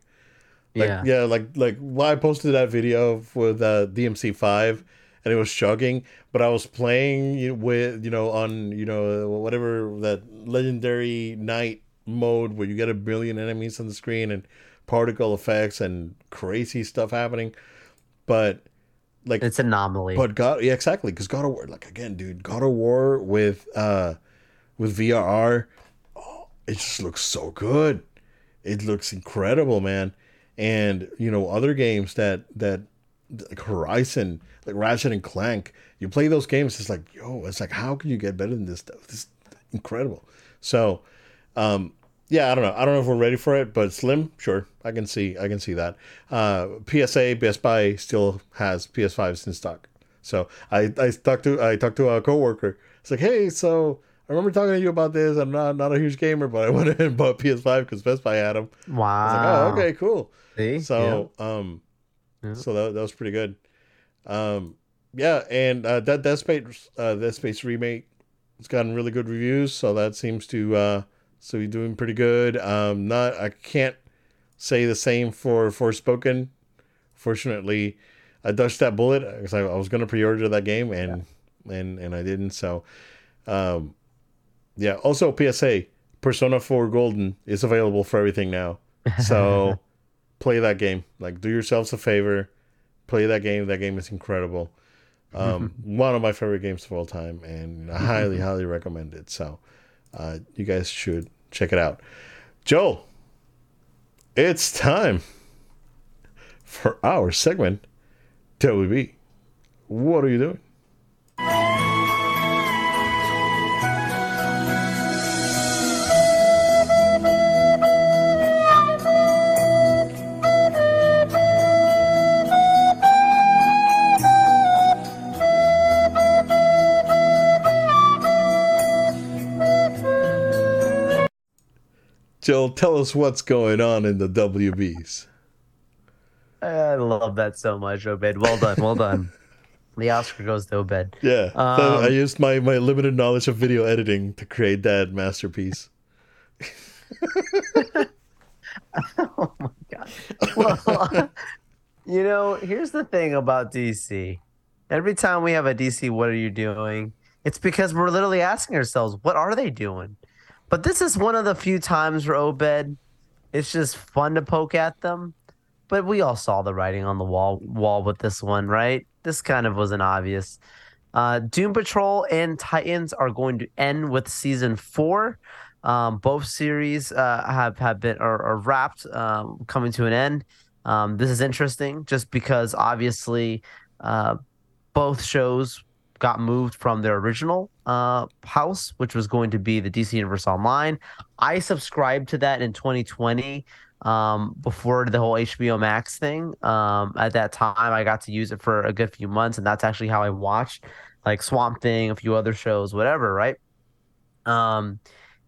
Like, yeah. yeah, like like well, I posted that video with the DMC5 and it was chugging, but I was playing with you know on you know whatever that legendary Knight mode where you get a billion enemies on the screen and particle effects and crazy stuff happening. But like It's anomaly. but God, yeah, exactly. Because God of War, like again, dude, God of War with uh with VRR, oh, it just looks so good. It looks incredible, man. And you know, other games that that like Horizon, like Ratchet and Clank, you play those games, it's like, yo, it's like, how can you get better than this stuff? This is incredible. So, um, yeah, I don't know. I don't know if we're ready for it, but Slim, sure, I can see, I can see that. Uh, PSA, Best Buy still has PS5s in stock. So I, I talked to, I talked to a coworker. It's like, hey, so I remember talking to you about this. I'm not, not a huge gamer, but I *laughs* went ahead and bought PS5 because Best Buy had them. I was wow. like, oh, okay, cool. See? So, um, Yeah. so that, that was pretty good. Um, yeah, and uh, that Dead Space, uh, Dead Space remake, it's gotten really good reviews, so that seems to uh, so be doing pretty good. Um, not I can't say the same for Forspoken. Fortunately, I dodged that bullet because I, I was going to pre-order that game and and and I didn't. So, um, yeah. Also, PSA Persona 4 Golden is available for everything now. So *laughs* play that game. Like, do yourselves a favor, play that game. That game is incredible. Um, *laughs* one of my favorite games of all time, and I highly, *laughs* highly recommend it. So, uh, you guys should check it out. Joel, it's time for our segment. WB, what are you doing? Joel, tell us what's going on in the WBs. I love that so much, Obed. Well done. Well done. *laughs* the Oscar goes to Obed. Yeah, so Um, I used my, my limited knowledge of video editing to create that masterpiece. *laughs* oh my god. Well, *laughs* you know, here's the thing about DC. Every time we have a DC, what are you doing? It's because we're literally asking ourselves, what are they doing? But this is one of the few times where Obed, it's just fun to poke at them. But we all saw the writing on the wall wall with this one, right? This kind of wasn't obvious. Uh, Doom Patrol and Titans are going to end with season four. Um, both series uh, have have been are, are wrapped, um, coming to an end. Um, this is interesting, just because obviously uh, both shows got moved from their original uh, house, which was going to be the DC Universe Online. I subscribed to that in 2020 um, before the whole HBO Max thing. Um, at that time, I got to use it for a good few months, and that's actually how I watched like Swamp Thing, a few other shows, whatever, right? Um,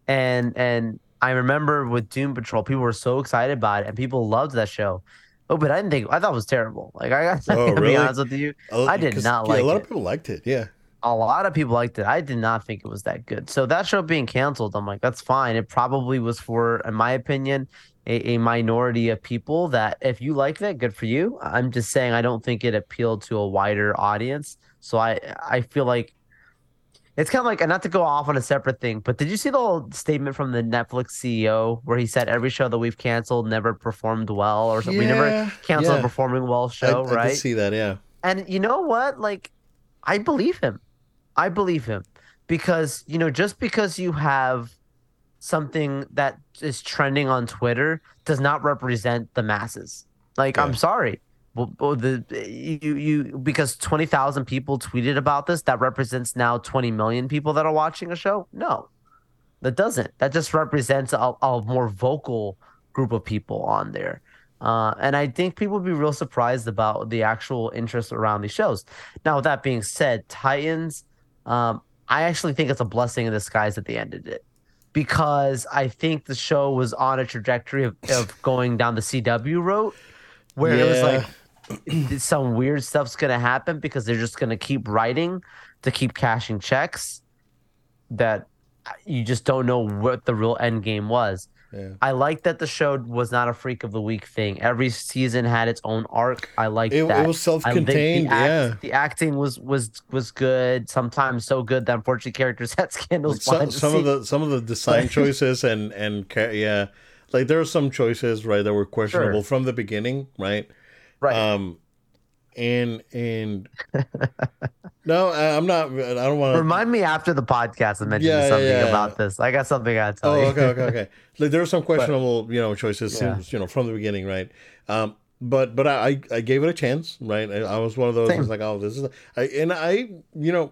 and and I remember with Doom Patrol, people were so excited about it, and people loved that show. Oh, but I didn't think I thought it was terrible. Like I got *laughs* Oh, to be honest with you, Oh, I did not yeah, like a lot it. of people liked it. Yeah. a lot of people liked it. I did not think it was that good. So that show being canceled, I'm like, that's fine. It probably was for, in my opinion, a, a minority of people that if you like that, good for you. I'm just saying I don't think it appealed to a wider audience. So I I feel like it's kind of like and not to go off on a separate thing, but did you see the whole statement from the Netflix CEO where he said every show that we've canceled never performed well or something? we never canceled yeah. a performing well show, I right? did see that. Yeah. And you know what? Like, I believe him. I believe him because, you know, just because you have something that is trending on Twitter does not represent the masses. Like, I'm sorry. Well, well, the you you because twenty thousand people tweeted about this, that represents now twenty million people that are watching a show. No, that doesn't. That just represents a, a more vocal group of people on there. Uh, and I think people would be real surprised about the actual interest around these shows. Now, with that being said, Titans, um, I actually think it's a blessing in disguise that they ended it because I think the show was on a trajectory of, of going down the CW route where it was like *clears throat* some weird stuff's going to happen because they're just going to keep writing to keep cashing checks that you just don't know what the real end game was. Yeah. I like that the show was not a freak of the week thing. Every season had its own arc. I like It, that. it was self-contained. the act- yeah. the acting was was was good. Sometimes so good that unfortunately characters *laughs* had scandals. Some, some of the some of the design *laughs* choices and and yeah, like there were some choices right that were questionable from the beginning, right? Right. Um, and and *laughs* no, I- I'm not. I don't want to. Remind me after the podcast to mention Yeah, yeah, something yeah. about this. I got something I gotta tell Oh, you. okay, okay, okay. *laughs* Like there were some questionable, you know, choices, Yeah. you know, from the beginning, right? Um, but but I I I gave it a chance, right? I, I was one of those Same. who's like, oh, this is, I and I, you know,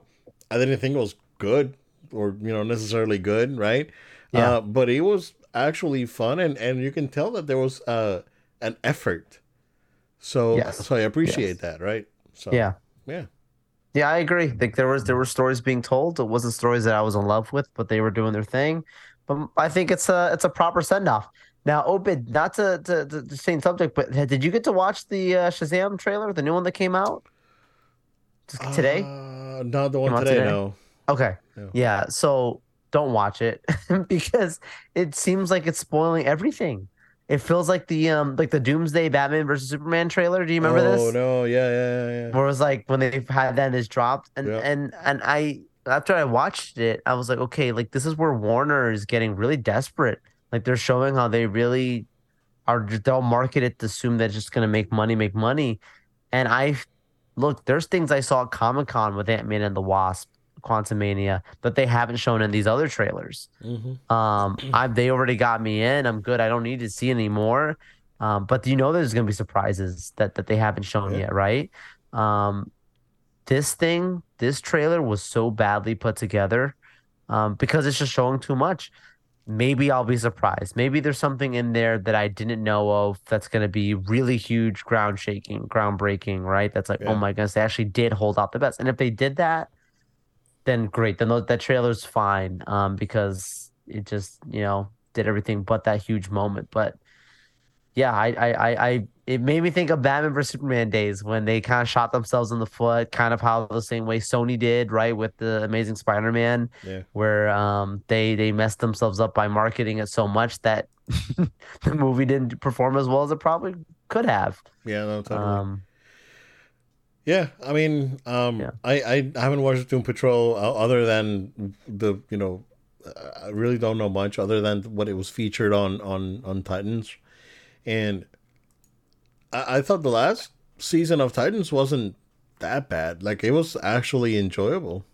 I didn't think it was good or you know necessarily good, right? Yeah. Uh, but it was actually fun, and and you can tell that there was uh an effort. So Yes. so I appreciate Yes. that, right? So yeah. yeah. Yeah, I agree. Like there was there were stories being told. It wasn't stories that I was in love with, but they were doing their thing. But I think it's a it's a proper send off. Now, Obed, not to, to, to the same subject, but did you get to watch the uh, Shazam trailer, the new one that came out Just today? Uh, not the one today, today? no. Okay. Yeah. Yeah. So don't watch it *laughs* because it seems like it's spoiling everything. It feels like the um like the Doomsday Batman versus Superman trailer. Do you remember oh this? Oh no, yeah, yeah, yeah. Where it was like when they had that and it's dropped and Yeah. and and I after I watched it, I was like, okay, like this is where Warner is getting really desperate. Like they're showing how they really are they'll market it to assume that it's just gonna make money, make money. And I look, there's things I saw at Comic Con with Ant Man and the Wasp, Quantumania, that they haven't shown in these other trailers. Mm-hmm. Um, I they already got me in. I'm good. I don't need to see anymore. Um, but you know there's gonna be surprises that that they haven't shown Yeah. yet, right? Um, this thing, this trailer was so badly put together, um, because it's just showing too much. Maybe I'll be surprised. Maybe there's something in there that I didn't know of that's gonna be really huge, ground shaking, groundbreaking, right? That's like, Yeah. oh my goodness, they actually did hold out the best. And if they did that, then great. Then that trailer's fine. Um, because it just you know did everything but that huge moment. But yeah, I I I, I it made me think of Batman vs Superman days when they kind of shot themselves in the foot, kind of how the same way Sony did, right, with the Amazing Spider-Man, Yeah. where um they they messed themselves up by marketing it so much that *laughs* the movie didn't perform as well as it probably could have. Yeah, no, totally. Um, yeah, I mean, um, Yeah. I, I haven't watched Doom Patrol uh, other than the, you know, I really don't know much other than what it was featured on on on Titans, and I, I thought the last season of Titans wasn't that bad. Like it was actually enjoyable.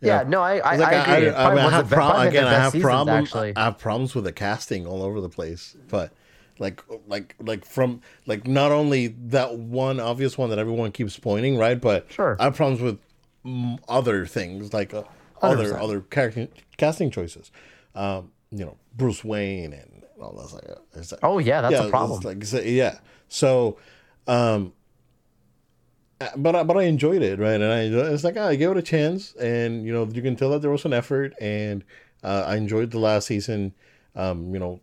yeah. no, I I, like, I I, probably mean, I have pro- again, I have problems. I have problems with the casting all over the place, but like, like, like from like not only that one obvious one that everyone keeps pointing, right? But Sure. I have problems with other things like uh, other other character casting choices. Um, you know, Bruce Wayne and all like, it's like Oh yeah, that's yeah, a problem. Like, yeah. So, um, uh, but I, but I enjoyed it, right? And I it's like oh, I gave it a chance, and you know you can tell that there was an effort, and uh, I enjoyed the last season. Um, you know,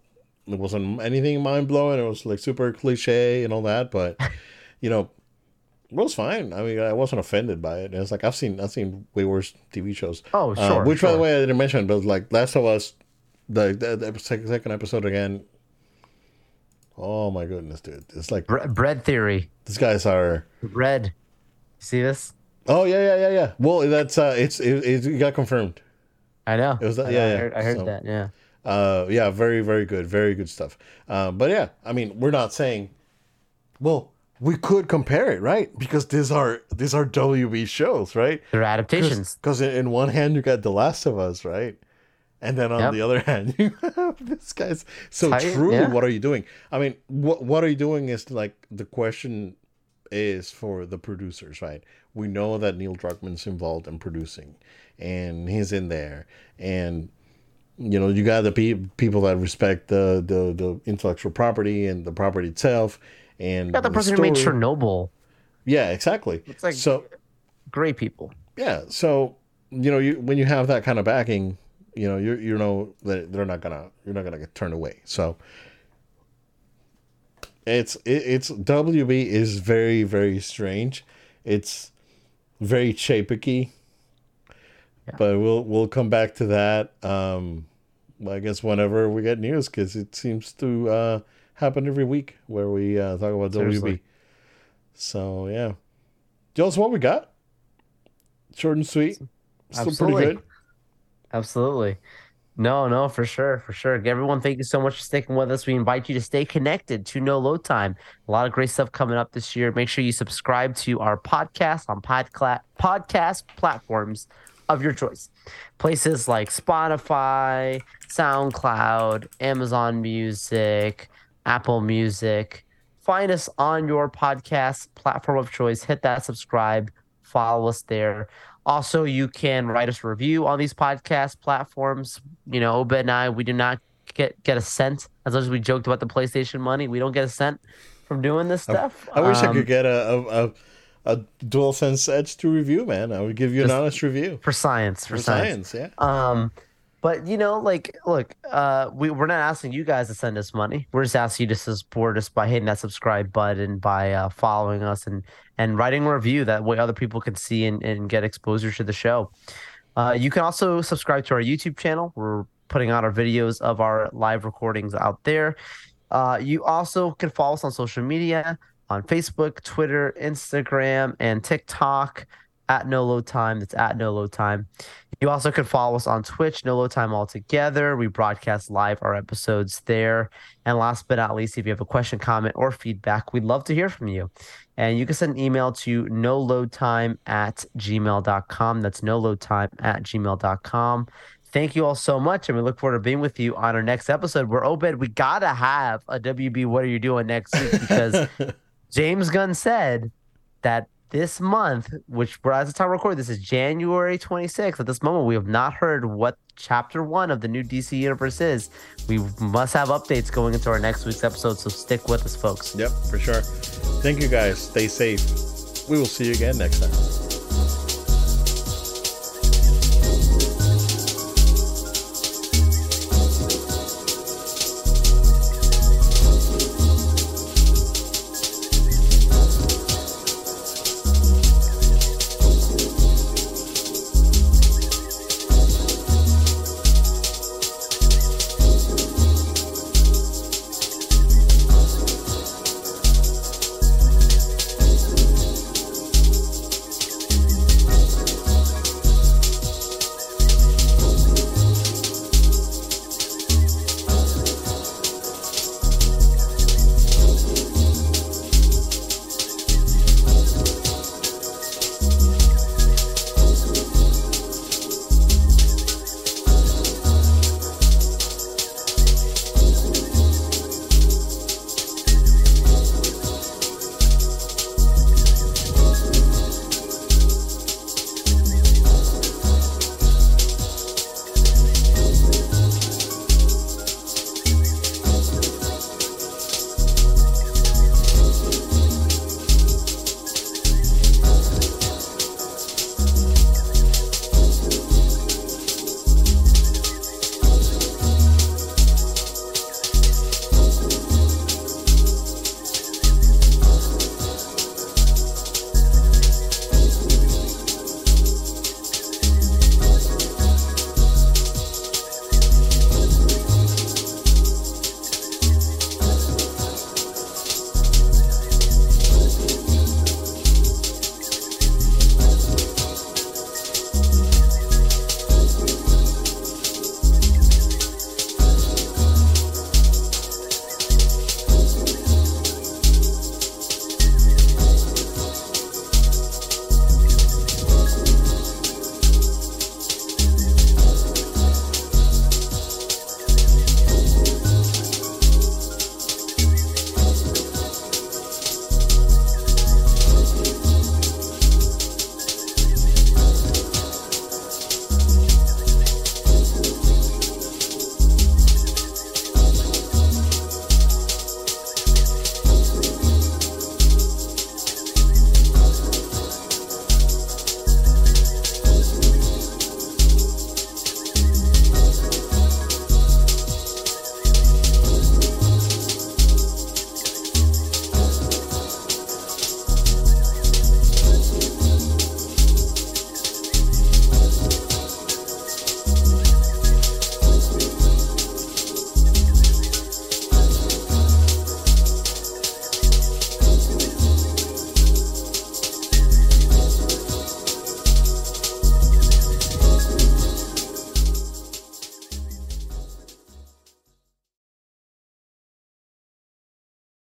it wasn't anything mind blowing. It was like super cliche and all that, but *laughs* you know, it was fine. I mean, I wasn't offended by it. It's like I've seen I've seen way worse TV shows. Oh, Uh, sure, which, by the way, I didn't mention, but like Last of Us, the, the, the second episode again. Oh my goodness, dude! It's like Bre- bread theory. these guys are. Bread. See this? Oh yeah, yeah, yeah, yeah. Well, that's uh, it's it, it got confirmed. I know. It was that- I, yeah, I heard, I heard So- that. Yeah. Uh, yeah, very, very good, very good stuff. Um, but yeah, I mean, we're not saying. Well, we could compare it, right? Because these are these are WB shows, right? They're adaptations. Because in one hand you got The Last of Us, right? And then on Yep. the other *laughs* hand, you have this guy's. So Tight, truly, yeah. what are you doing? I mean, what what are you doing is like the question is for the producers, right? We know that Neil Druckmann's involved in producing, and he's in there, and you know you got the pe- people that respect the, the the intellectual property and the property itself, and Got the person who made. Chernobyl. Yeah, exactly. It's like- so Great people. yeah, so you know, you when you have that kind of backing, you know, you you know that they're not gonna you're not gonna get turned away. So it's it, it's WB is very very strange. It's very shapicky. Yeah. But we'll we'll come back to that. Um, I guess whenever we get news, because it seems to uh, happen every week where we uh, talk about Seriously. WB. So yeah, Jones, what we got? Short and sweet. Still Absolutely. pretty good. Absolutely. No, no, for sure, for sure. Everyone, thank you so much for sticking with us. We invite you to stay connected to No Load Time. A lot of great stuff coming up this year. Make sure you subscribe to our podcast on podcast platforms of your choice. Places like Spotify, SoundCloud, Amazon Music, Apple Music. Find us on your podcast platform of choice. Hit that subscribe, follow us there. Also, you can write us a review on these podcast platforms. You know, Obed and I, we do not get get a cent. As much as we joked about the PlayStation money, we don't get a cent from doing this stuff. I wish I Um, could get a a, a, a DualSense Edge to review, man. I would give you an honest review. for science, for, For science. science, yeah. Um, but you know, like, look, uh, we we're not asking you guys to send us money. We're just asking you to support us by hitting that subscribe button, by uh, following us, and and writing a review. That way, other people can see and, and get exposure to the show. Uh, you can also subscribe to our YouTube channel. We're putting out our videos of our live recordings out there. Uh, you also can follow us on social media on Facebook, Twitter, Instagram, and TikTok at No Load Time. That's at No Load Time. You also can follow us on Twitch, No Load Time Altogether. We broadcast live our episodes there. And last but not least, if you have a question, comment, or feedback, we'd love to hear from you. And you can send an email to no load time at gmail.com. That's no load time at gmail.com. Thank you all so much. And we look forward to being with you on our next episode We're Obed, we got to have a WB What Are You Doing next week because *laughs* James Gunn said that this month, which at the time of recording, this is January 26th. At this moment, we have not heard what chapter one of the new DC universe is. We must have updates going into our next week's episode, so stick with us, folks. Yep, for sure. Thank you guys. Stay safe. We will see you again next time.